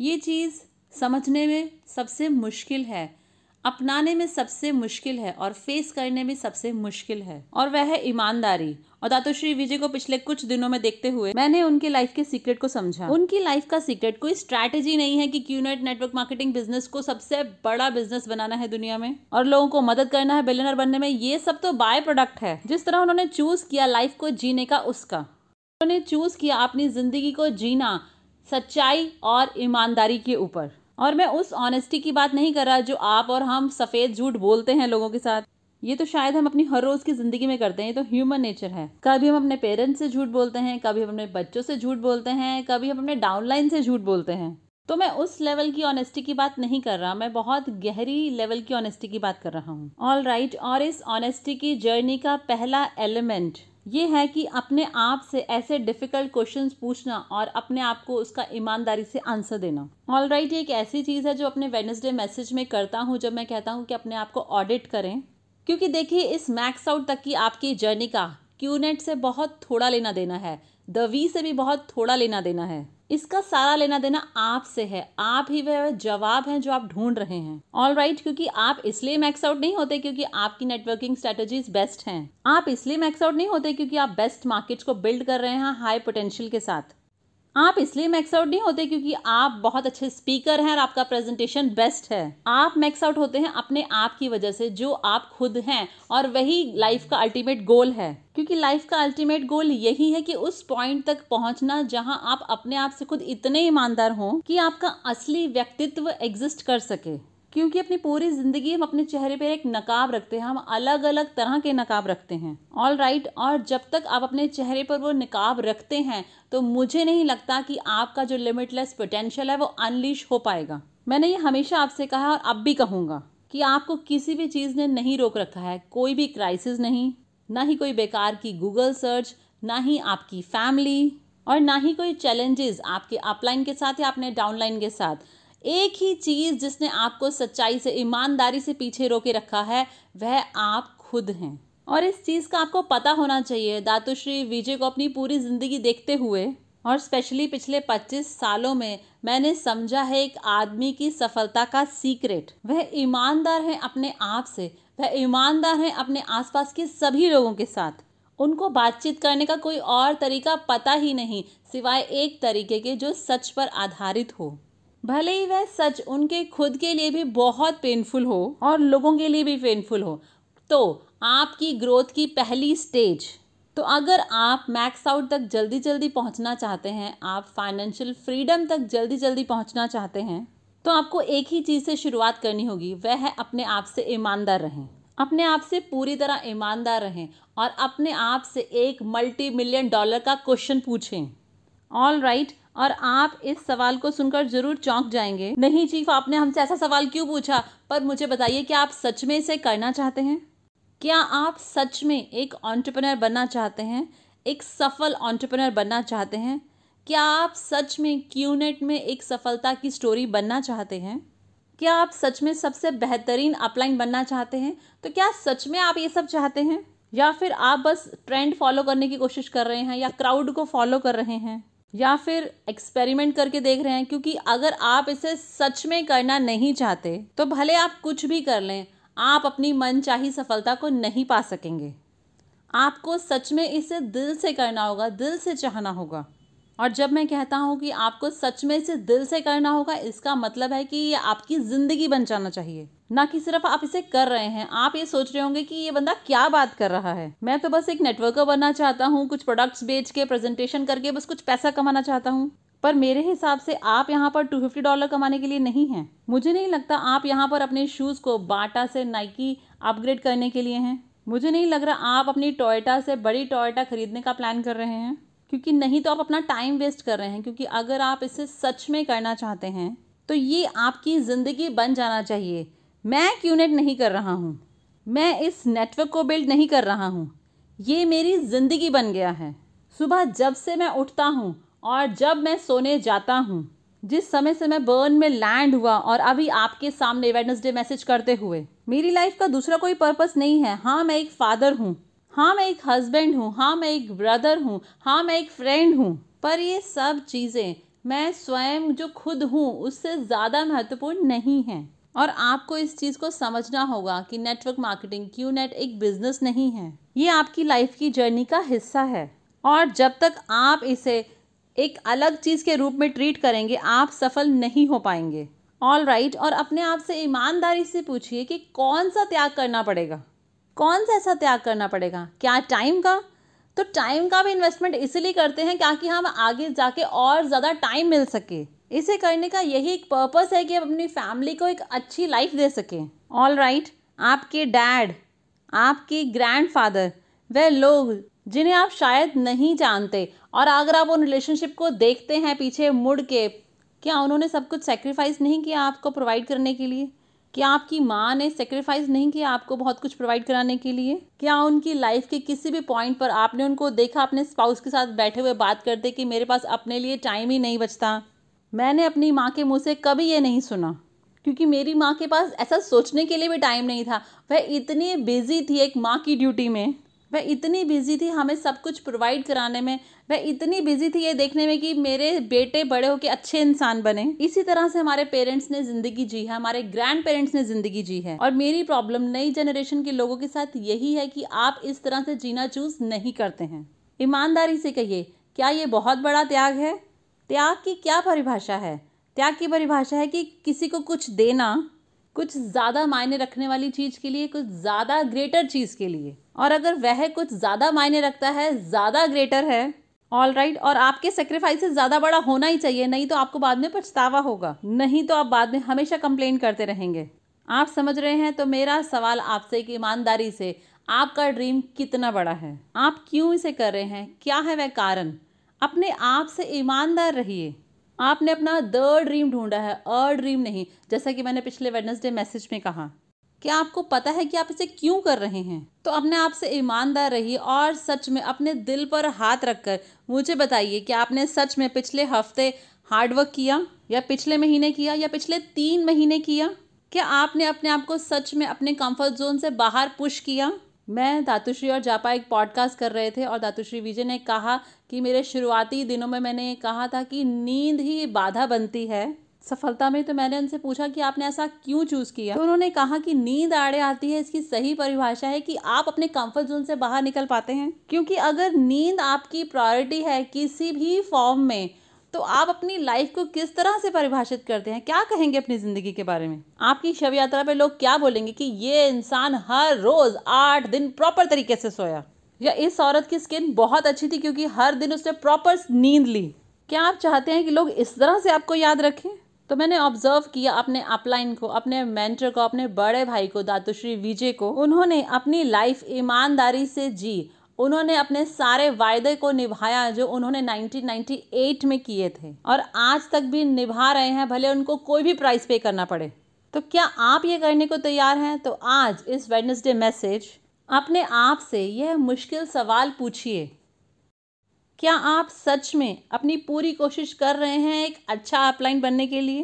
ये चीज़ समझने में सबसे मुश्किल है, अपनाने में सबसे मुश्किल है और फेस करने में सबसे मुश्किल है। और वह है ईमानदारी। और दातोश्री विजय को पिछले कुछ दिनों में देखते हुए मैंने उनके लाइफ के सीक्रेट को समझा। उनकी लाइफ का सीक्रेट कोई स्ट्रैटेजी नहीं है कि क्यूनेट नेटवर्क मार्केटिंग बिज़नेस को सबसे बड़ा बिज़नेस बनाना है दुनिया में। और लोगों को मदद करना है बिलियनर बनने में, ये सब तो बाय प्रोडक्ट है। जिस तरह उन्होंने चूज़ किया लाइफ को जीने का, उसका। उन्होंने चूज़ किया अपनी ज़िंदगी को जीना सच्चाई और ईमानदारी के ऊपर। और मैं उस ऑनेस्टी की बात नहीं कर रहा जो आप और हम सफ़ेद झूठ बोलते हैं लोगों के साथ। ये तो शायद हम अपनी हर रोज़ की ज़िंदगी में करते हैं, ये तो ह्यूमन नेचर है। कभी हम अपने पेरेंट्स से झूठ बोलते हैं, कभी हम अपने बच्चों से झूठ बोलते हैं, कभी हम अपने डाउनलाइन से झूठ बोलते हैं। तो मैं उस लेवल की ऑनेस्टी की बात नहीं कर रहा, मैं बहुत गहरी लेवल की ऑनेस्टी की बात कर रहा हूँ। ऑल राइट और इस ऑनेस्टी की जर्नी का पहला एलिमेंट ये है कि अपने आप से ऐसे डिफ़िकल्ट क्वेश्चंस पूछना और अपने आप को उसका ईमानदारी से आंसर देना। ऑल राइट ये एक ऐसी चीज़ है जो अपने वेनसडे मैसेज में करता हूँ, जब मैं कहता हूँ कि अपने आप को ऑडिट करें। क्योंकि देखिए, इस मैक्स आउट तक की आपकी जर्नी का क्यूनेट से बहुत थोड़ा लेना देना है द वी से भी बहुत थोड़ा लेना देना है। इसका सारा लेना देना आपसे है। आप ही वह जवाब हैं जो आप ढूंढ रहे हैं। ऑल राइट right, क्योंकि आप इसलिए मैक्स आउट नहीं होते क्योंकि आपकी नेटवर्किंग स्ट्रेटेजीज बेस्ट हैं। आप इसलिए मैक्स आउट नहीं होते क्योंकि आप बेस्ट मार्केट्स को बिल्ड कर रहे हैं हाई पोटेंशियल के साथ। आप इसलिए मैक्स आउट नहीं होते क्योंकि आप बहुत अच्छे स्पीकर हैं और आपका प्रेजेंटेशन बेस्ट है। आप मैक्स आउट होते हैं अपने आप की वजह से, जो आप खुद हैं, और वही लाइफ का अल्टीमेट गोल है। क्योंकि लाइफ का अल्टीमेट गोल यही है कि उस पॉइंट तक पहुँचना जहाँ आप अपने आप से खुद इतने ईमानदार हों कि आपका असली व्यक्तित्व एग्जिस्ट कर सके। क्योंकि अपनी पूरी ज़िंदगी हम अपने चेहरे पर एक नकाब रखते हैं हम अलग अलग तरह के नकाब रखते हैं। ऑल राइट right, और जब तक आप अपने चेहरे पर वो नकाब रखते हैं तो मुझे नहीं लगता कि आपका जो लिमिटलेस पोटेंशियल है वो अनलिश हो पाएगा। मैंने ये हमेशा आपसे कहा और अब भी कहूँगा कि आपको किसी भी चीज़ ने नहीं रोक रखा है कोई भी क्राइसिस नहीं ना ही कोई बेकार की गूगल सर्च ना ही आपकी फैमिली और ना ही कोई चैलेंजेस आपके अपलाइन के साथ या अपने डाउनलाइन के साथ। एक ही चीज़ जिसने आपको सच्चाई से, ईमानदारी से पीछे रोके रखा है, वह आप खुद हैं। और इस चीज़ का आपको पता होना चाहिए। दातुश्री विजय को अपनी पूरी ज़िंदगी देखते हुए और स्पेशली पिछले 25 सालों में मैंने समझा है एक आदमी की सफलता का सीक्रेट। वह ईमानदार है अपने आप से। वह ईमानदार है अपने आसपास के सभी लोगों के साथ। उनको बातचीत करने का कोई और तरीका पता ही नहीं, सिवाय एक तरीके के जो सच पर आधारित हो। भले ही वह सच उनके खुद के लिए भी बहुत पेनफुल हो और लोगों के लिए भी पेनफुल हो तो आपकी ग्रोथ की पहली स्टेज तो अगर आप मैक्स आउट तक जल्दी जल्दी पहुँचना चाहते हैं, आप फाइनेंशियल फ्रीडम तक जल्दी जल्दी पहुँचना चाहते हैं तो आपको एक ही चीज़ से शुरुआत करनी होगी, वह है अपने आप से ईमानदार रहें। अपने आप से पूरी तरह ईमानदार रहें और अपने आप से एक मल्टी मिलियन डॉलर का क्वेश्चन पूछें। ऑल राइट और आप इस सवाल को सुनकर ज़रूर चौंक जाएँगे। नहीं, चीफ, आपने हमसे ऐसा सवाल क्यों पूछा? पर मुझे बताइए कि आप सच में इसे करना चाहते हैं? क्या आप सच में एक ऑन्टरप्रनर बनना चाहते हैं? एक सफल ऑन्टरप्रनर बनना चाहते हैं? क्या आप सच में क्यूनेट में एक सफलता की स्टोरी बनना चाहते हैं? क्या आप सच में सबसे बेहतरीन अपलाइन बनना चाहते हैं? तो क्या सच में आप ये सब चाहते हैं? या फिर आप बस ट्रेंड फॉलो करने की कोशिश कर रहे हैं या क्राउड को फॉलो कर रहे हैं? या फिर एक्सपेरिमेंट करके देख रहे हैं, क्योंकि अगर आप इसे सच में करना नहीं चाहते तो भले आप कुछ भी कर लें, आप अपनी मन चाही सफलता को नहीं पा सकेंगे। आपको सच में इसे दिल से करना होगा, दिल से चाहना होगा। और जब मैं कहता हूँ कि आपको सच में इसे दिल से करना होगा, इसका मतलब है कि ये आपकी ज़िंदगी बन जाना चाहिए। ना कि सिर्फ़ आप इसे कर रहे हैं। आप ये सोच रहे होंगे कि ये बंदा क्या बात कर रहा है। मैं तो बस एक नेटवर्कर बनना चाहता हूँ, कुछ प्रोडक्ट्स बेच के प्रेजेंटेशन करके, बस कुछ पैसा कमाना चाहता हूँ। पर मेरे हिसाब से आप यहाँ पर 250 डॉलर कमाने के लिए नहीं हैं। मुझे नहीं लगता आप यहाँ पर अपने शूज़ को बाटा से नाइकी अपग्रेड करने के लिए हैं। मुझे नहीं लग रहा आप अपनी टोयोटा से बड़ी टोयोटा खरीदने का प्लान कर रहे हैं। क्योंकि नहीं तो आप अपना टाइम वेस्ट कर रहे हैं, क्योंकि अगर आप इसे सच में करना चाहते हैं तो ये आपकी ज़िंदगी बन जाना चाहिए। मैं क्यूनेट नहीं कर रहा हूँ। मैं इस नेटवर्क को बिल्ड नहीं कर रहा हूँ। ये मेरी ज़िंदगी बन गया है। सुबह जब से मैं उठता हूँ और जब मैं सोने जाता हूँ, जिस समय से मैं बर्न में लैंड हुआ और अभी आपके सामने वेडनेसडे मैसेज करते हुए, मेरी लाइफ का दूसरा कोई पर्पस नहीं है। हाँ मैं एक फादर हूँ। हाँ मैं एक हस्बैंड हूँ हाँ मैं एक ब्रदर हूँ हाँ मैं एक फ्रेंड हूँ। पर ये सब चीज़ें मैं स्वयं जो खुद हूँ उससे ज़्यादा महत्वपूर्ण नहीं है। और आपको इस चीज़ को समझना होगा कि नेटवर्क मार्केटिंग क्यू नेट एक बिज़नेस नहीं है। ये आपकी लाइफ की जर्नी का हिस्सा है। और जब तक आप इसे एक अलग चीज़ के रूप में ट्रीट करेंगे आप सफल नहीं हो पाएँगे। ऑल राइट right, और अपने आप से ईमानदारी से पूछिए कि कौन सा त्याग करना पड़ेगा? कौन सा ऐसा त्याग करना पड़ेगा? क्या टाइम का? तो टाइम का भी इन्वेस्टमेंट इसलिए करते हैं ताकि हम आगे जाके और ज़्यादा टाइम मिल सके। इसे करने का यही एक पर्पस है कि हम अपनी फैमिली को एक अच्छी लाइफ दे सकें। ऑल राइट आपके डैड आपके ग्रैंड फादर वह लोग जिन्हें आप शायद नहीं जानते और अगर आप उन रिलेशनशिप को देखते हैं पीछे मुड़ के, क्या उन्होंने सब कुछ सेक्रीफाइस नहीं किया आपको प्रोवाइड करने के लिए? क्या आपकी माँ ने सेक्रीफाइस नहीं किया आपको बहुत कुछ प्रोवाइड कराने के लिए? क्या उनकी लाइफ के किसी भी पॉइंट पर आपने उनको देखा, अपने स्पाउस के साथ बैठे हुए बात करते कि मेरे पास अपने लिए टाइम ही नहीं बचता? मैंने अपनी माँ के मुँह से कभी ये नहीं सुना, क्योंकि मेरी माँ के पास ऐसा सोचने के लिए भी टाइम नहीं था। वह इतनी बिज़ी थी एक माँ की ड्यूटी में। वह इतनी बिज़ी थी, हमें सब कुछ प्रोवाइड कराने में वह इतनी बिज़ी थी ये देखने में कि मेरे बेटे बड़े होकर अच्छे इंसान बने। इसी तरह से हमारे पेरेंट्स ने ज़िंदगी जी है, हमारे ग्रैंड पेरेंट्स ने ज़िंदगी जी है। और मेरी प्रॉब्लम नई जनरेशन के लोगों के साथ यही है कि आप इस तरह से जीना चूज़ नहीं करते हैं। ईमानदारी से कहिए, क्या ये बहुत बड़ा त्याग है? त्याग की क्या परिभाषा है? त्याग की परिभाषा है कि किसी को कुछ देना, कुछ ज़्यादा मायने रखने वाली चीज़ के लिए, कुछ ज़्यादा ग्रेटर चीज़ के लिए। और अगर वह कुछ ज़्यादा मायने रखता है ज़्यादा ग्रेटर है ऑल राइट right, और आपके सेक्रीफाइस ज़्यादा बड़ा होना ही चाहिए नहीं तो आपको बाद में पछतावा होगा। नहीं तो आप बाद में हमेशा कंप्लेन करते रहेंगे। आप समझ रहे हैं? तो मेरा सवाल आपसे कि ईमानदारी से आपका ड्रीम कितना बड़ा है? आप क्यों इसे कर रहे हैं? क्या है वह कारण? अपने आप से ईमानदार रहिए। आपने अपना द ड्रीम ढूंढा है अ ड्रीम नहीं जैसा कि मैंने पिछले वेडनेसडे मैसेज में कहा। क्या आपको पता है कि आप इसे क्यों कर रहे हैं? तो अपने आप से ईमानदार रहिए और सच में अपने दिल पर हाथ रखकर मुझे बताइए कि आपने सच में पिछले हफ़्ते हार्डवर्क किया या पिछले महीने किया या पिछले तीन महीने किया? क्या आपने अपने आप को सच में अपने कंफर्ट जोन से बाहर पुश किया? मैं दातुश्री और जापा एक पॉडकास्ट कर रहे थे और दातुश्री विजय ने कहा कि मेरे शुरुआती दिनों में मैंने कहा था कि नींद ही बाधा बनती है। सफलता में तो मैंने उनसे पूछा कि आपने ऐसा क्यों चूज़ किया? तो उन्होंने कहा कि नींद आड़े आती है, इसकी सही परिभाषा है कि आप अपने कंफर्ट जोन से बाहर निकल पाते हैं। क्योंकि अगर नींद आपकी प्रायोरिटी है किसी भी फॉर्म में तो आप अपनी लाइफ को किस तरह से परिभाषित करते हैं? क्या कहेंगे अपनी ज़िंदगी के बारे में? आपकी शव यात्रा पे लोग क्या बोलेंगे कि ये इंसान हर रोज़ आठ दिन प्रॉपर तरीके से सोया? या इस औरत की स्किन बहुत अच्छी थी क्योंकि हर दिन उसने प्रॉपर नींद ली। क्या आप चाहते हैं कि लोग इस तरह से आपको याद रखें? तो मैंने ऑब्ज़र्व किया अपने अपलाइन को, अपने मेंटर को, अपने बड़े भाई को, दातुश्री विजय को। उन्होंने अपनी लाइफ ईमानदारी से जी। उन्होंने अपने सारे वायदे को निभाया जो उन्होंने 1998 में किए थे। और आज तक भी निभा रहे हैं, भले उनको कोई भी प्राइस पे करना पड़े। तो क्या आप ये करने को तैयार हैं? तो आज इस वेडनेसडे मैसेज अपने आप से यह मुश्किल सवाल पूछिए। क्या आप सच में अपनी पूरी कोशिश कर रहे हैं एक अच्छा अपलाइन बनने के लिए?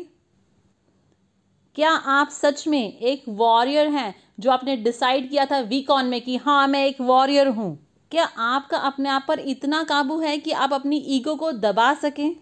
क्या आप सच में एक वॉरियर हैं जो आपने डिसाइड किया था वीक ऑन में कि हाँ मैं एक वॉरियर हूँ? क्या आपका अपने आप पर इतना काबू है कि आप अपनी ईगो को दबा सकें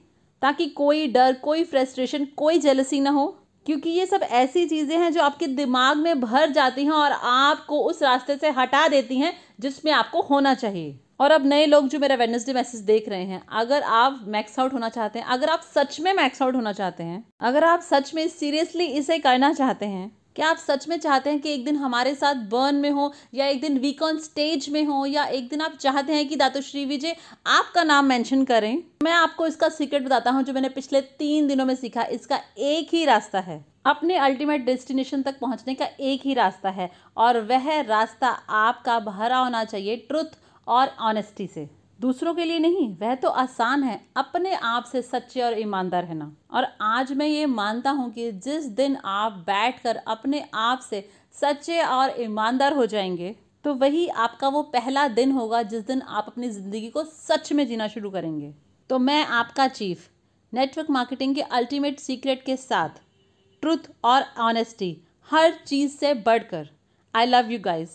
ताकि कोई डर, कोई फ्रस्ट्रेशन, कोई जेलसी ना हो? क्योंकि ये सब ऐसी चीज़ें हैं जो आपके दिमाग में भर जाती हैं और आपको उस रास्ते से हटा देती हैं जिसमें आपको होना चाहिए। और अब नए लोग जो मेरा वेडनेसडे मैसेज देख रहे हैं, अगर आप मैक्स आउट होना चाहते हैं, अगर आप सच में मैक्स आउट होना चाहते हैं, अगर आप सच में सीरियसली इसे करना चाहते हैं, क्या आप सच में चाहते हैं कि एक दिन हमारे साथ बर्न में हो, या एक दिन वीक ऑन स्टेज में हो, या एक दिन आप चाहते हैं कि दातुश्री विजय आपका नाम मेंशन करें? मैं आपको इसका सीक्रेट बताता हूँ, जो मैंने पिछले तीन दिनों में सीखा, इसका एक ही रास्ता है। अपने अल्टीमेट डेस्टिनेशन तक पहुँचने का एक ही रास्ता है, और वह रास्ता आपका भरा होना चाहिए ट्रुथ और ऑनेस्टी से। दूसरों के लिए नहीं, वह तो आसान है, अपने आप से सच्चे और ईमानदार रहना। और आज मैं ये मानता हूँ कि जिस दिन आप बैठकर अपने आप से सच्चे और ईमानदार हो जाएँगे तो वही आपका वो पहला दिन होगा जिस दिन आप अपनी ज़िंदगी को सच में जीना शुरू करेंगे। तो मैं आपका चीफ नेटवर्क मार्केटिंग के अल्टीमेट सीक्रेट के साथ ट्रुथ और ऑनेस्टी हर चीज़ से बढ़कर आई लव यू गाइज़